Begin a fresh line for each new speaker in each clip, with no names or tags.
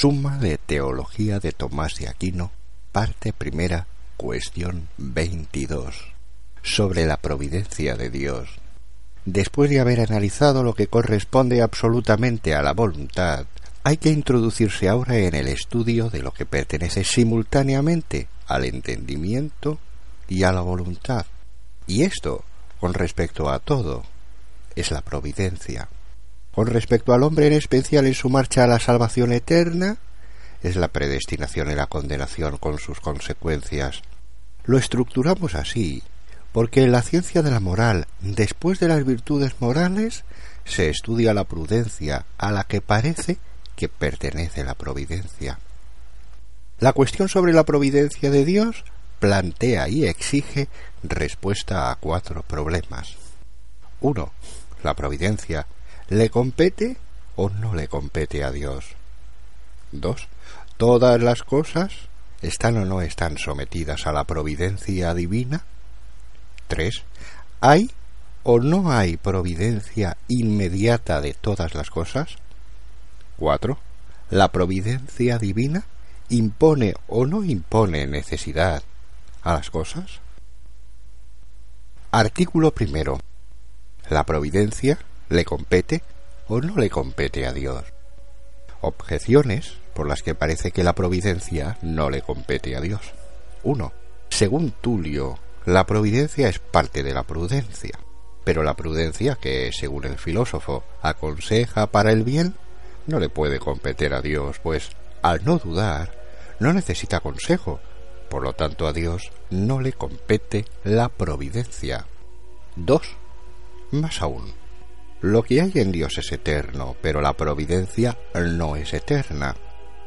Suma de Teología de Tomás de Aquino, parte primera, cuestión 22, sobre la providencia de Dios. Después de haber analizado lo que corresponde absolutamente a la voluntad, hay que introducirse ahora en el estudio de lo que pertenece simultáneamente al entendimiento y a la voluntad. Y esto, con respecto a todo, es la providencia. Con respecto al hombre en especial en su marcha a la salvación eterna, es la predestinación y la condenación con sus consecuencias. Lo estructuramos así, porque en la ciencia de la moral, después de las virtudes morales, se estudia la prudencia, a la que parece que pertenece la providencia. La cuestión sobre la providencia de Dios plantea y exige respuesta a cuatro problemas. 1. La providencia ¿Le compete o no le compete a Dios? 2. ¿Todas las cosas están o no están sometidas a la providencia divina? 3. ¿Hay o no hay providencia inmediata de todas las cosas? 4. ¿La providencia divina impone o no impone necesidad a las cosas? Artículo primero. La providencia ¿Le compete o no le compete a Dios? Objeciones por las que parece que la providencia no le compete a Dios. 1. Según Tulio, la providencia es parte de la prudencia, pero la prudencia que, según el filósofo, aconseja para el bien, no le puede competir a Dios, pues, al no dudar, no necesita consejo, por lo tanto a Dios no le compete la providencia. 2. Más aún, lo que hay en Dios es eterno, pero la providencia no es eterna,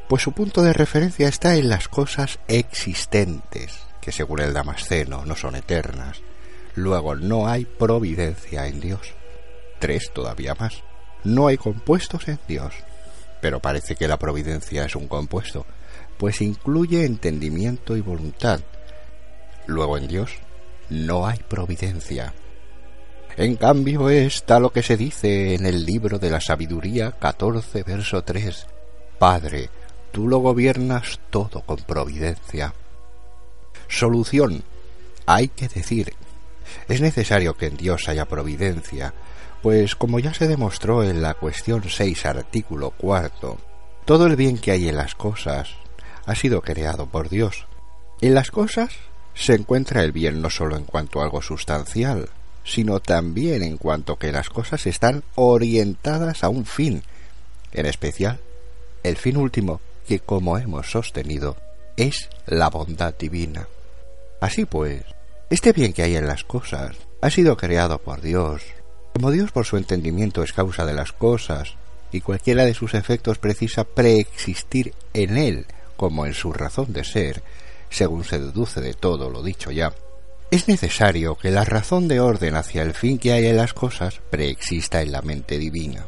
pues su punto de referencia está en las cosas existentes, que según el Damasceno no son eternas. Luego no hay providencia en Dios. Tres todavía más. No hay compuestos en Dios. Pero parece que la providencia es un compuesto, pues incluye entendimiento y voluntad. Luego en Dios no hay providencia. En cambio está lo que se dice en el libro de la sabiduría 14, verso 3. Padre, tú lo gobiernas todo con providencia. Solución. Hay que decir, es necesario que en Dios haya providencia, pues como ya se demostró en la cuestión 6, artículo cuarto, todo el bien que hay en las cosas ha sido creado por Dios. En las cosas se encuentra el bien no sólo en cuanto a algo sustancial, sino también en cuanto que las cosas están orientadas a un fin, en especial el fin último, que como hemos sostenido, es la bondad divina. Así pues, este bien que hay en las cosas ha sido creado por Dios. Como Dios por su entendimiento es causa de las cosas, y cualquiera de sus efectos precisa preexistir en él como en su razón de ser, según se deduce de todo lo dicho ya, es necesario que la razón de orden hacia el fin que hay en las cosas preexista en la mente divina.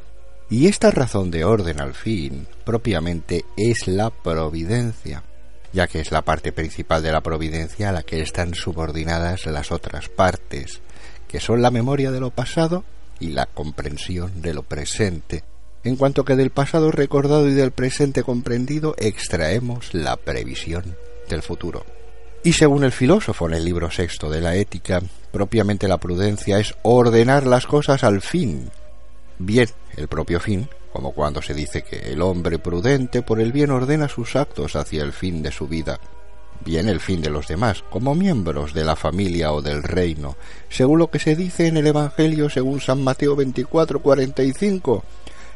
Y esta razón de orden al fin, propiamente, es la providencia, ya que es la parte principal de la providencia a la que están subordinadas las otras partes, que son la memoria de lo pasado y la comprensión de lo presente, en cuanto que del pasado recordado y del presente comprendido extraemos la previsión del futuro. Y según el filósofo en el libro sexto de la Ética, propiamente la prudencia es ordenar las cosas al fin. Bien, el propio fin, como cuando se dice que el hombre prudente por el bien ordena sus actos hacia el fin de su vida. Bien el fin de los demás, como miembros de la familia o del reino, según lo que se dice en el Evangelio según San Mateo 24, 45.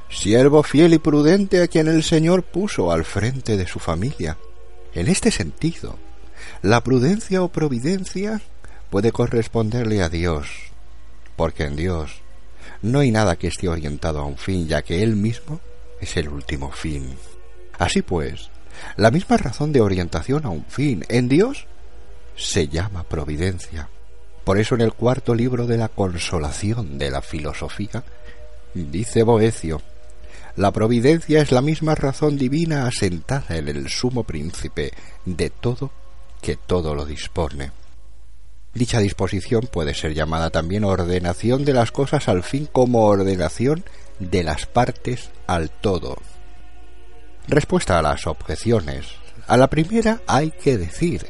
Siervo fiel y prudente a quien el Señor puso al frente de su familia. En este sentido, la prudencia o providencia puede corresponderle a Dios, porque en Dios no hay nada que esté orientado a un fin, ya que Él mismo es el último fin. Así pues, la misma razón de orientación a un fin en Dios se llama providencia. Por eso en el cuarto libro de la consolación de la filosofía, dice Boecio, la providencia es la misma razón divina asentada en el sumo príncipe de todo que todo lo dispone. Dicha disposición puede ser llamada también ordenación de las cosas al fin como ordenación de las partes al todo. Respuesta a las objeciones. A la primera hay que decir,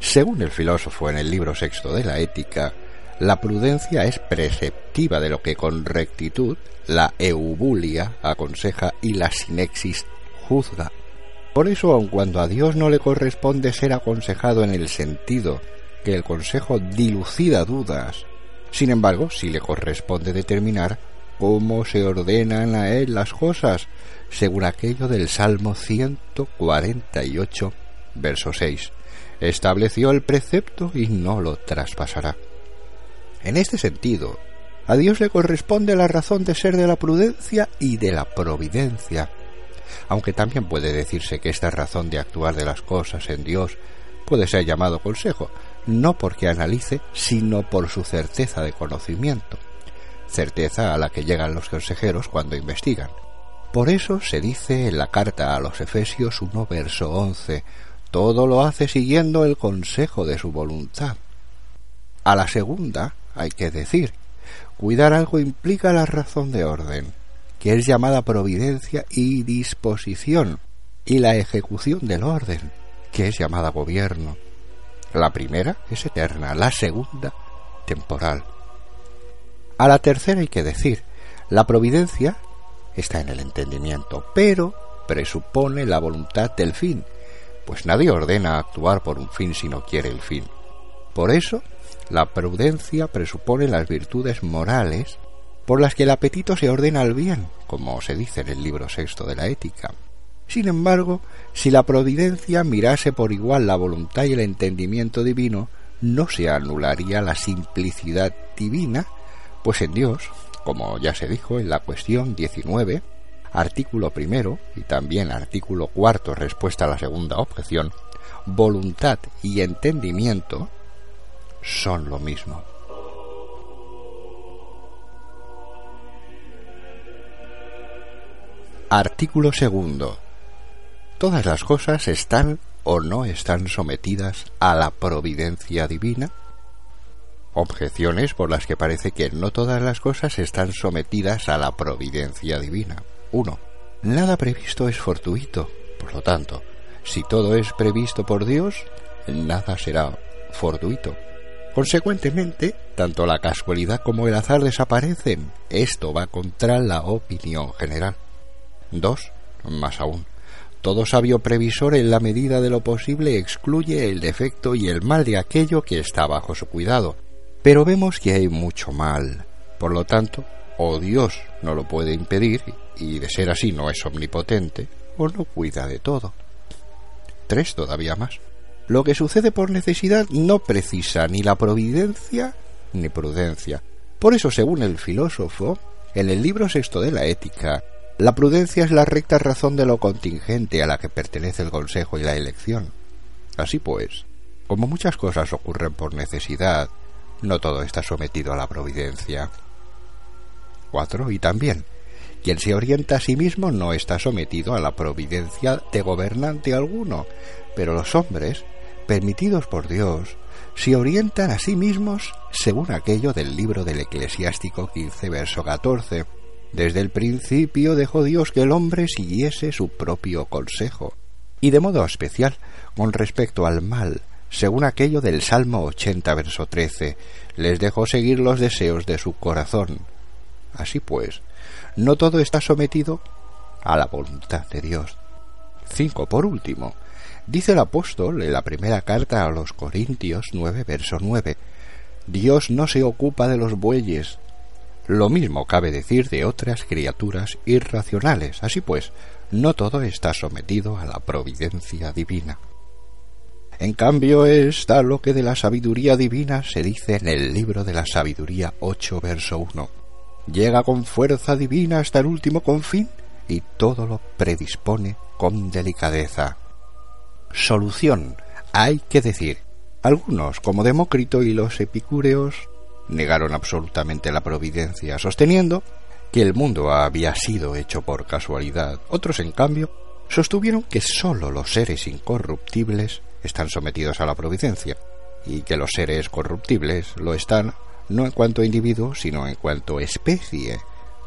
según el filósofo en el libro sexto de la Ética, la prudencia es preceptiva de lo que con rectitud la eubulia aconseja y la sinexis juzga. Por eso, aun cuando a Dios no le corresponde ser aconsejado en el sentido que el consejo dilucida dudas, sin embargo, sí le corresponde determinar cómo se ordenan a él las cosas, según aquello del Salmo 148, verso 6. Estableció el precepto y no lo traspasará. En este sentido, a Dios le corresponde la razón de ser de la prudencia y de la providencia, aunque también puede decirse que esta razón de actuar de las cosas en Dios puede ser llamado consejo, no porque analice, sino por su certeza de conocimiento, certeza a la que llegan los consejeros cuando investigan. Por eso se dice en la carta a los Efesios 1 verso 11, todo lo hace siguiendo el consejo de su voluntad. A la segunda hay que decir, cuidar algo implica la razón de orden, que es llamada providencia y disposición, y la ejecución del orden, que es llamada gobierno. La primera es eterna, la segunda temporal. A la tercera hay que decir, la providencia está en el entendimiento, pero presupone la voluntad del fin, pues nadie ordena actuar por un fin si no quiere el fin. Por eso, la prudencia presupone las virtudes morales por las que el apetito se ordena al bien, como se dice en el libro sexto de la ética. Sin embargo, si la providencia mirase por igual la voluntad y el entendimiento divino, no se anularía la simplicidad divina, pues en Dios, como ya se dijo en la cuestión 19, artículo primero y también artículo cuarto respuesta a la segunda objeción, voluntad y entendimiento son lo mismo. Artículo segundo. Todas las cosas están o no están sometidas a la providencia divina. Objeciones por las que parece que no todas las cosas están sometidas a la providencia divina. 1. Nada previsto es fortuito. Por lo tanto, si todo es previsto por Dios, nada será fortuito. Consecuentemente, tanto la casualidad como el azar desaparecen. Esto va contra la opinión general. 2. Más aún, todo sabio previsor en la medida de lo posible excluye el defecto y el mal de aquello que está bajo su cuidado. Pero vemos que hay mucho mal. Por lo tanto, o Dios no lo puede impedir, y de ser así no es omnipotente, o no cuida de todo. 3. Todavía más. Lo que sucede por necesidad no precisa ni la providencia ni prudencia. Por eso, según el filósofo, en el libro sexto de la Ética, la prudencia es la recta razón de lo contingente a la que pertenece el consejo y la elección. Así pues, como muchas cosas ocurren por necesidad, no todo está sometido a la providencia. 4. Y también, quien se orienta a sí mismo no está sometido a la providencia de gobernante alguno, pero los hombres, permitidos por Dios, se orientan a sí mismos según aquello del libro del Eclesiástico 15, verso 14. Desde el principio dejó Dios que el hombre siguiese su propio consejo, y de modo especial con respecto al mal, según aquello del Salmo 80, verso 13, les dejó seguir los deseos de su corazón. Así pues, no todo está sometido a la voluntad de Dios. 5. Por último, Dice el apóstol en la primera carta a los Corintios 9, verso 9, Dios no se ocupa de los bueyes. Lo mismo cabe decir de otras criaturas irracionales. Así pues, no todo está sometido a la providencia divina. En cambio está lo que de la sabiduría divina se dice en el libro de la sabiduría 8, verso 1. Llega con fuerza divina hasta el último confín y todo lo predispone con delicadeza. Solución. Hay que decir, algunos, como Demócrito y los epicúreos, negaron absolutamente la providencia, sosteniendo que el mundo había sido hecho por casualidad. Otros, en cambio, sostuvieron que sólo los seres incorruptibles están sometidos a la providencia, y que los seres corruptibles lo están no en cuanto a individuo, sino en cuanto a especie,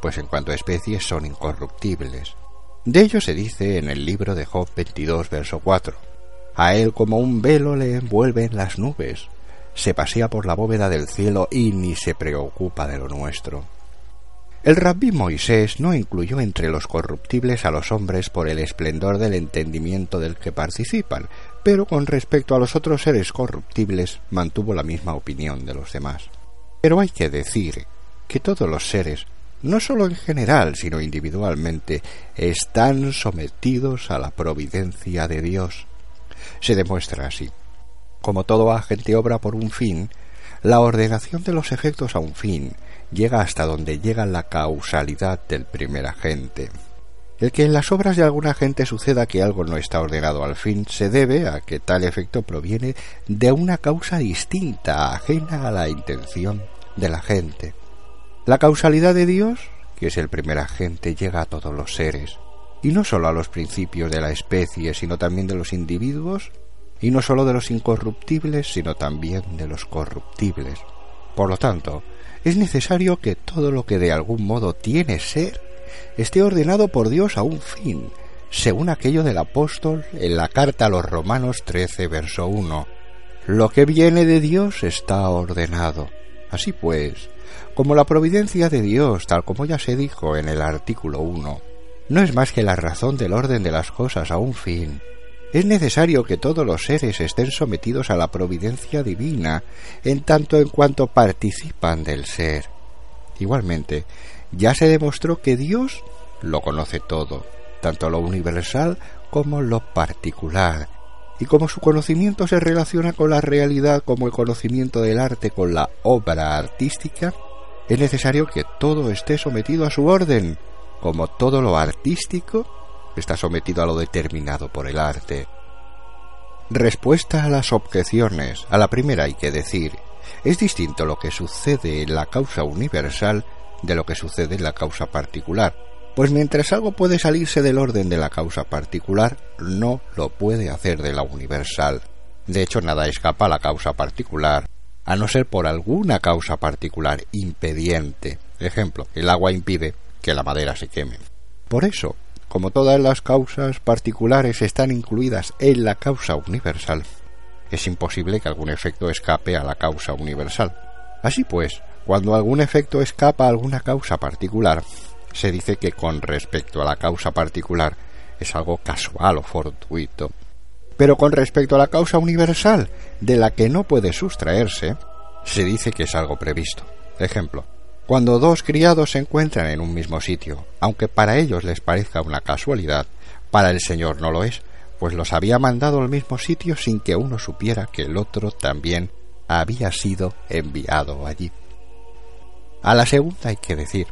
pues en cuanto a especie son incorruptibles. De ello se dice en el libro de Job 22, verso 4. A él como un velo le envuelven las nubes, se pasea por la bóveda del cielo y ni se preocupa de lo nuestro. El rabí Moisés no incluyó entre los corruptibles a los hombres por el esplendor del entendimiento del que participan, pero con respecto a los otros seres corruptibles mantuvo la misma opinión de los demás. Pero hay que decir que todos los seres, no sólo en general, sino individualmente, están sometidos a la providencia de Dios. Se demuestra así. Como todo agente obra por un fin, la ordenación de los efectos a un fin llega hasta donde llega la causalidad del primer agente. El que en las obras de algún agente suceda que algo no está ordenado al fin se debe a que tal efecto proviene de una causa distinta, ajena a la intención de la gente. La causalidad de Dios, que es el primer agente, llega a todos los seres, y no sólo a los principios de la especie, sino también de los individuos, y no sólo de los incorruptibles, sino también de los corruptibles. Por lo tanto, es necesario que todo lo que de algún modo tiene ser esté ordenado por Dios a un fin, según aquello del apóstol en la carta a los Romanos 13, verso 1. Lo que viene de Dios está ordenado. Así pues, como la providencia de Dios, tal como ya se dijo en el artículo 1, no es más que la razón del orden de las cosas a un fin, es necesario que todos los seres estén sometidos a la providencia divina, en tanto en cuanto participan del ser. Igualmente, ya se demostró que Dios lo conoce todo, tanto lo universal como lo particular, y como su conocimiento se relaciona con la realidad como el conocimiento del arte con la obra artística, es necesario que todo esté sometido a su orden, como todo lo artístico está sometido a lo determinado por el arte. Respuesta a las objeciones. A la primera hay que decir, es distinto lo que sucede en la causa universal de lo que sucede en la causa particular, pues mientras algo puede salirse del orden de la causa particular, no lo puede hacer de la universal. De hecho, nada escapa a la causa particular, a no ser por alguna causa particular impediente. Ejemplo, el agua impide que la madera se queme. Por eso, como todas las causas particulares están incluidas en la causa universal, es imposible que algún efecto escape a la causa universal. Así pues, cuando algún efecto escapa a alguna causa particular, se dice que con respecto a la causa particular es algo casual o fortuito. Pero con respecto a la causa universal, de la que no puede sustraerse, se dice que es algo previsto. Ejemplo, cuando dos criados se encuentran en un mismo sitio, aunque para ellos les parezca una casualidad, para el Señor no lo es, pues los había mandado al mismo sitio sin que uno supiera que el otro también había sido enviado allí. A la segunda hay que decir,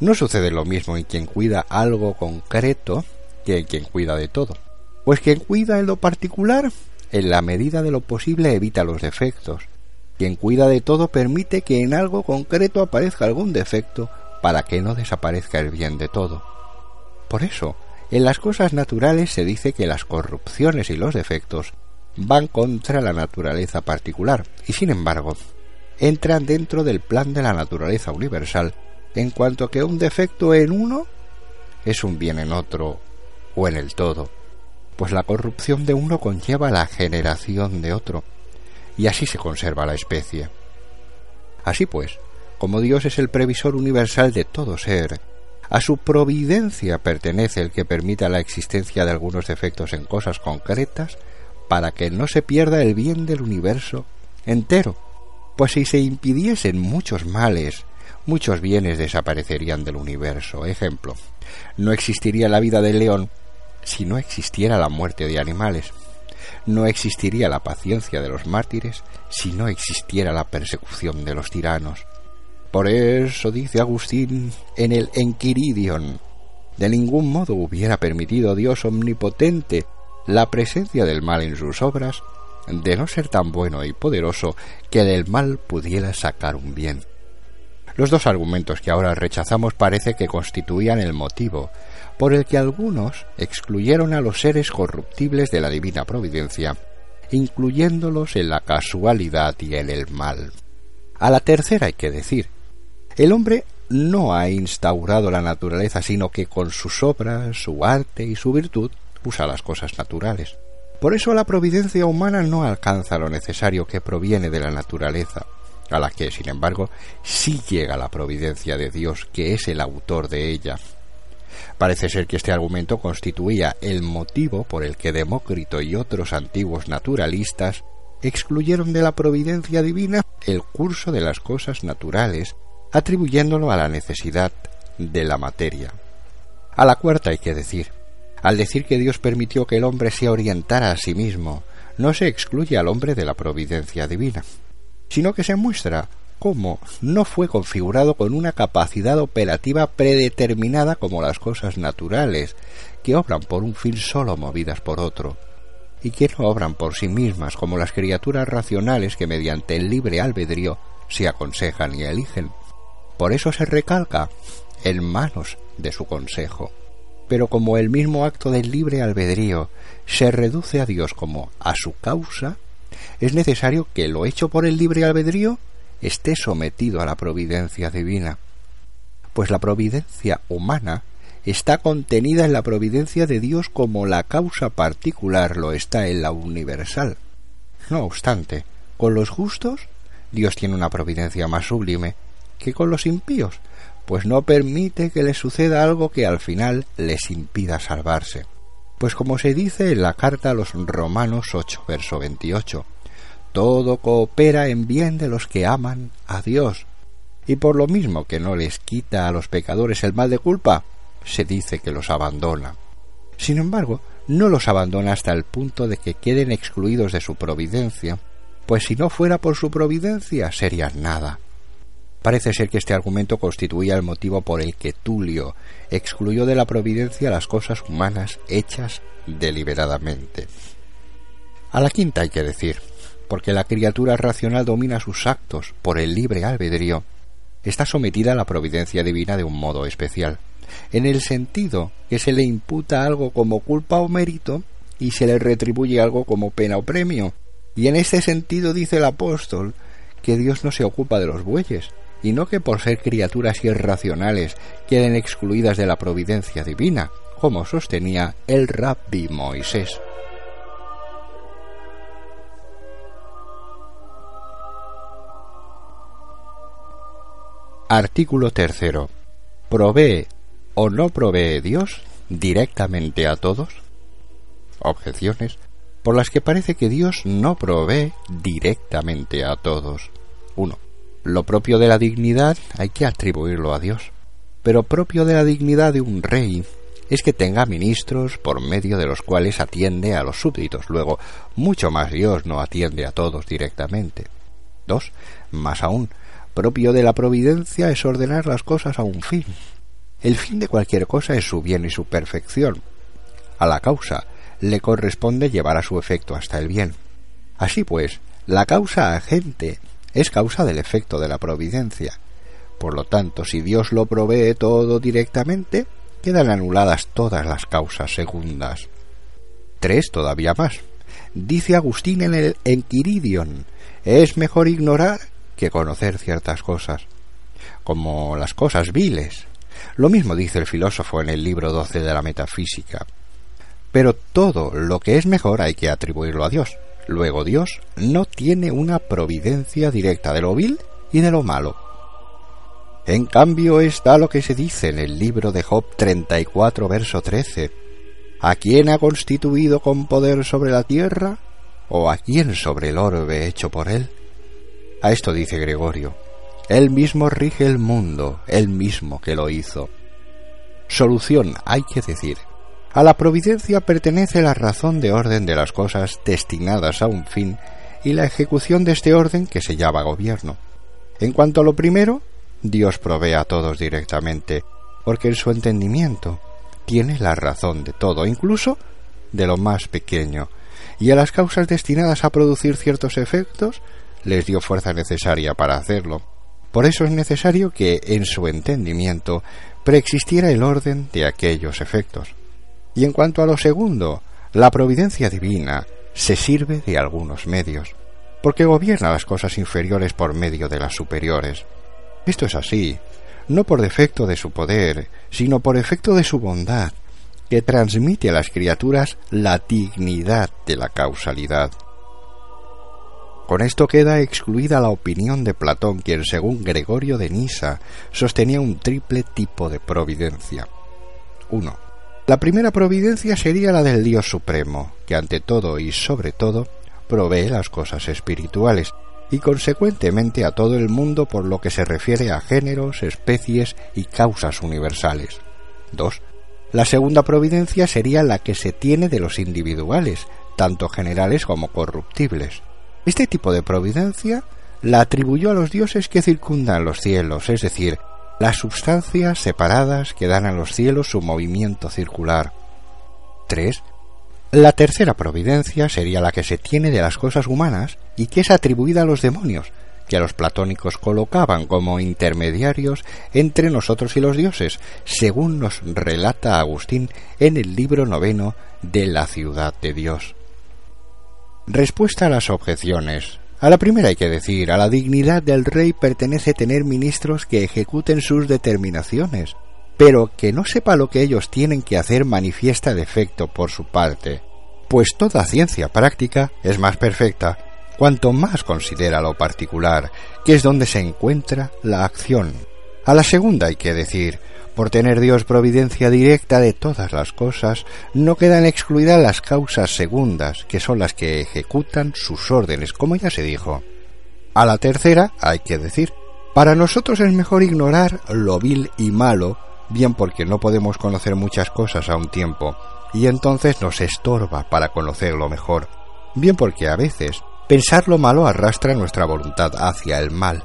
no sucede lo mismo en quien cuida algo concreto que en quien cuida de todo, pues quien cuida en lo particular, en la medida de lo posible evita los defectos, quien cuida de todo permite que en algo concreto aparezca algún defecto para que no desaparezca el bien de todo. Por eso, en las cosas naturales se dice que las corrupciones y los defectos van contra la naturaleza particular y sin embargo entran dentro del plan de la naturaleza universal en cuanto que un defecto en uno es un bien en otro o en el todo, pues la corrupción de uno conlleva la generación de otro y así se conserva la especie. Así pues, como Dios es el previsor universal de todo ser, a su providencia pertenece el que permita la existencia de algunos defectos en cosas concretas para que no se pierda el bien del universo entero, pues si se impidiesen muchos males, muchos bienes desaparecerían del universo. Ejemplo, no existiría la vida del león si no existiera la muerte de animales. No existiría la paciencia de los mártires si no existiera la persecución de los tiranos. Por eso dice Agustín en el Enquiridion, de ningún modo hubiera permitido Dios omnipotente la presencia del mal en sus obras, de no ser tan bueno y poderoso que del mal pudiera sacar un bien. Los dos argumentos que ahora rechazamos parece que constituían el motivo por el que algunos excluyeron a los seres corruptibles de la divina providencia, incluyéndolos en la casualidad y en el mal. A la tercera hay que decir, el hombre no ha instaurado la naturaleza, sino que con sus obras, su arte y su virtud usa las cosas naturales. Por eso la providencia humana no alcanza lo necesario que proviene de la naturaleza, a la que, sin embargo, sí llega la providencia de Dios, que es el autor de ella. Parece ser que este argumento constituía el motivo por el que Demócrito y otros antiguos naturalistas excluyeron de la providencia divina el curso de las cosas naturales, atribuyéndolo a la necesidad de la materia. A la cuarta hay que decir, al decir que Dios permitió que el hombre se orientara a sí mismo, no se excluye al hombre de la providencia divina, sino que se muestra cómo no fue configurado con una capacidad operativa predeterminada como las cosas naturales, que obran por un fin solo movidas por otro, y que no obran por sí mismas como las criaturas racionales que mediante el libre albedrío se aconsejan y eligen. Por eso se recalca en manos de su consejo. Pero como el mismo acto del libre albedrío se reduce a Dios como a su causa, es necesario que lo hecho por el libre albedrío esté sometido a la providencia divina. Pues la providencia humana está contenida en la providencia de Dios como la causa particular lo está en la universal. No obstante, con los justos Dios tiene una providencia más sublime que con los impíos, pues no permite que les suceda algo que al final les impida salvarse. Pues como se dice en la carta a los Romanos 8, verso 28, todo coopera en bien de los que aman a Dios. Y por lo mismo que no les quita a los pecadores el mal de culpa, se dice que los abandona. Sin embargo, no los abandona hasta el punto de que queden excluidos de su providencia, pues si no fuera por su providencia serían nada. Parece ser que este argumento constituía el motivo por el que Tulio excluyó de la providencia las cosas humanas hechas deliberadamente. A la quinta hay que decir, porque la criatura racional domina sus actos por el libre albedrío, está sometida a la providencia divina de un modo especial, en el sentido que se le imputa algo como culpa o mérito y se le retribuye algo como pena o premio. Y en este sentido dice el apóstol que Dios no se ocupa de los bueyes, y no que por ser criaturas irracionales queden excluidas de la providencia divina, como sostenía el rabbi Moisés. Artículo tercero. ¿Provee o no provee Dios directamente a todos? Objeciones por las que parece que Dios no provee directamente a todos. 1. Lo propio de la dignidad hay que atribuirlo a Dios, pero propio de la dignidad de un rey es que tenga ministros por medio de los cuales atiende a los súbditos. Luego, mucho más Dios no atiende a todos directamente. 2. Más aún, propio de la providencia es ordenar las cosas a un fin. El fin de cualquier cosa es su bien y su perfección. A la causa le corresponde llevar a su efecto hasta el bien. Así pues, la causa agente es causa del efecto de la providencia. Por lo tanto, si Dios lo provee todo directamente, quedan anuladas todas las causas segundas. Tres todavía más. Dice Agustín en el Enquiridion, es mejor ignorar que conocer ciertas cosas, como las cosas viles. Lo mismo dice el filósofo en el libro 12 de la Metafísica. Pero todo lo que es mejor hay que atribuirlo a Dios. Luego Dios no tiene una providencia directa de lo vil y de lo malo. En cambio está lo que se dice en el libro de Job 34, verso 13. ¿A quién ha constituido con poder sobre la tierra? ¿O a quién sobre el orbe hecho por él? A esto dice Gregorio. Él mismo rige el mundo, él mismo que lo hizo. Solución, hay que decir, a la providencia pertenece la razón de orden de las cosas destinadas a un fin y la ejecución de este orden que se llama gobierno. En cuanto a lo primero, Dios provee a todos directamente, porque en su entendimiento tiene la razón de todo, incluso de lo más pequeño, y a las causas destinadas a producir ciertos efectos les dio fuerza necesaria para hacerlo. Por eso es necesario que en su entendimiento preexistiera el orden de aquellos efectos. Y en cuanto a lo segundo, la providencia divina se sirve de algunos medios, porque gobierna las cosas inferiores por medio de las superiores. Esto es así, no por defecto de su poder, sino por efecto de su bondad, que transmite a las criaturas la dignidad de la causalidad. Con esto queda excluida la opinión de Platón, quien según Gregorio de Nisa sostenía un triple tipo de providencia. 1. La primera providencia sería la del Dios Supremo, que ante todo y sobre todo provee las cosas espirituales, y consecuentemente a todo el mundo por lo que se refiere a géneros, especies y causas universales. 2. La segunda providencia sería la que se tiene de los individuales, tanto generales como corruptibles. Este tipo de providencia la atribuyó a los dioses que circundan los cielos, es decir, las sustancias separadas que dan a los cielos su movimiento circular. 3. La tercera providencia sería la que se tiene de las cosas humanas y que es atribuida a los demonios, que a los platónicos colocaban como intermediarios entre nosotros y los dioses, según nos relata Agustín en el libro noveno de la ciudad de Dios. Respuesta a las objeciones. A la primera hay que decir, a la dignidad del rey pertenece tener ministros que ejecuten sus determinaciones, pero que no sepa lo que ellos tienen que hacer manifiesta defecto por su parte, pues toda ciencia práctica es más perfecta cuanto más considera lo particular, que es donde se encuentra la acción. A la segunda hay que decir, por tener Dios providencia directa de todas las cosas, no quedan excluidas las causas segundas, que son las que ejecutan sus órdenes, como ya se dijo. A la tercera hay que decir, para nosotros es mejor ignorar lo vil y malo, bien porque no podemos conocer muchas cosas a un tiempo, y entonces nos estorba para conocerlo mejor, bien porque a veces Pensar lo malo arrastra nuestra voluntad hacia el mal.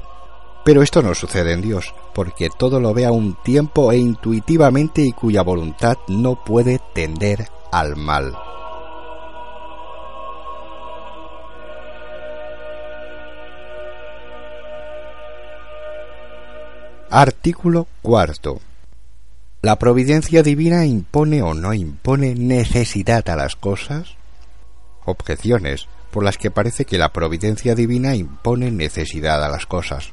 Pero esto no sucede en Dios, porque todo lo ve a un tiempo e intuitivamente y cuya voluntad no puede tender al mal. Artículo cuarto. ¿La providencia divina impone o no impone necesidad a las cosas? Objeciones por las que parece que la providencia divina impone necesidad a las cosas.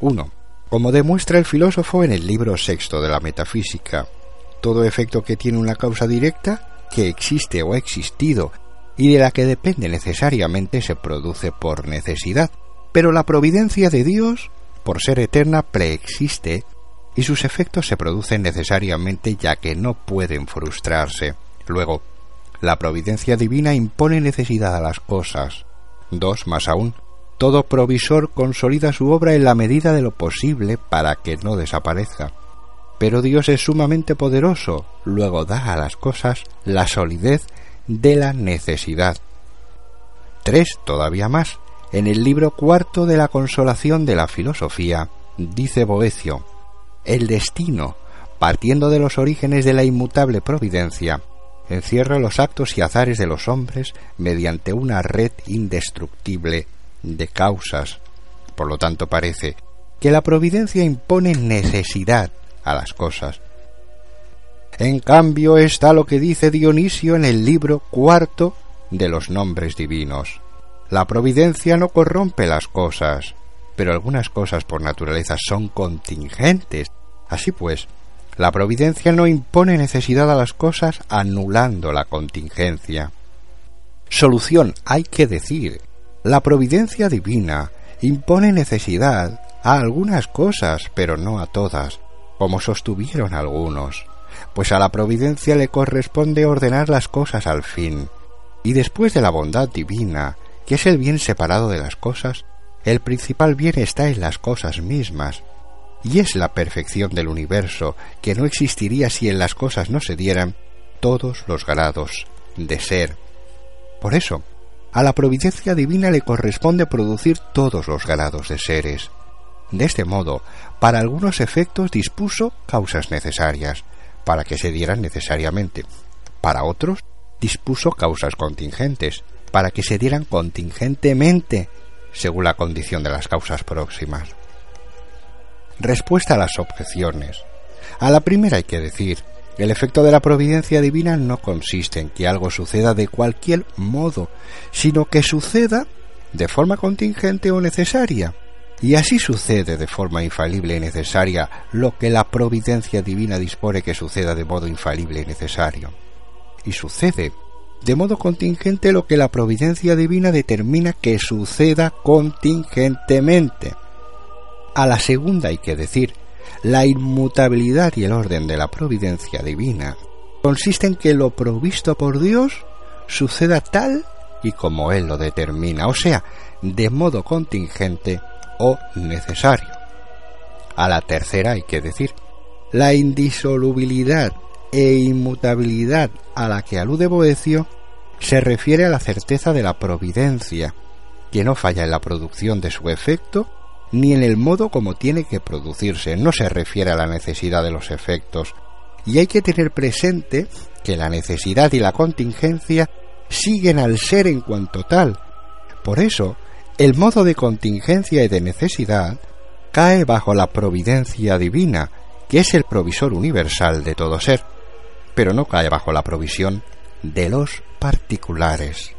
1. Como demuestra el filósofo en el libro sexto de la Metafísica, todo efecto que tiene una causa directa, que existe o ha existido, y de la que depende necesariamente se produce por necesidad, pero la providencia de Dios, por ser eterna, preexiste, y sus efectos se producen necesariamente ya que no pueden frustrarse. Luego, la providencia divina impone necesidad a las cosas. Dos más aún, todo provisor consolida su obra en la medida de lo posible para que no desaparezca. Pero Dios es sumamente poderoso, luego da a las cosas la solidez de la necesidad. Tres todavía más. En el libro cuarto de la consolación de la filosofía, dice Boecio, el destino, partiendo de los orígenes de la inmutable providencia, encierra los actos y azares de los hombres mediante una red indestructible de causas. Por lo tanto parece que la providencia impone necesidad a las cosas. En cambio está lo que dice Dionisio en el libro cuarto de los nombres divinos. La providencia no corrompe las cosas, pero algunas cosas por naturaleza son contingentes. Así pues, la providencia no impone necesidad a las cosas anulando la contingencia. Solución, hay que decir, la providencia divina impone necesidad a algunas cosas, pero no a todas, como sostuvieron algunos, pues a la providencia le corresponde ordenar las cosas al fin, y después de la bondad divina, que es el bien separado de las cosas, el principal bien está en las cosas mismas, y es la perfección del universo que no existiría si en las cosas no se dieran todos los grados de ser. Por eso, a la providencia divina le corresponde producir todos los grados de seres. De este modo, para algunos efectos dispuso causas necesarias, para que se dieran necesariamente. Para otros, dispuso causas contingentes, para que se dieran contingentemente, según la condición de las causas próximas. Respuesta a las objeciones. A la primera hay que decir, el efecto de la providencia divina no consiste en que algo suceda de cualquier modo, sino que suceda de forma contingente o necesaria. Y así sucede de forma infalible y necesaria lo que la providencia divina dispone que suceda de modo infalible y necesario. Y sucede de modo contingente lo que la providencia divina determina que suceda contingentemente. A la segunda hay que decir, la inmutabilidad y el orden de la providencia divina consiste en que lo provisto por Dios suceda tal y como Él lo determina, o sea, de modo contingente o necesario. A la tercera hay que decir, la indisolubilidad e inmutabilidad a la que alude Boecio se refiere a la certeza de la providencia, que no falla en la producción de su efecto ni en el modo como tiene que producirse, no se refiere a la necesidad de los efectos. Y hay que tener presente que la necesidad y la contingencia siguen al ser en cuanto tal. Por eso, el modo de contingencia y de necesidad cae bajo la providencia divina, que es el provisor universal de todo ser, pero no cae bajo la provisión de los particulares.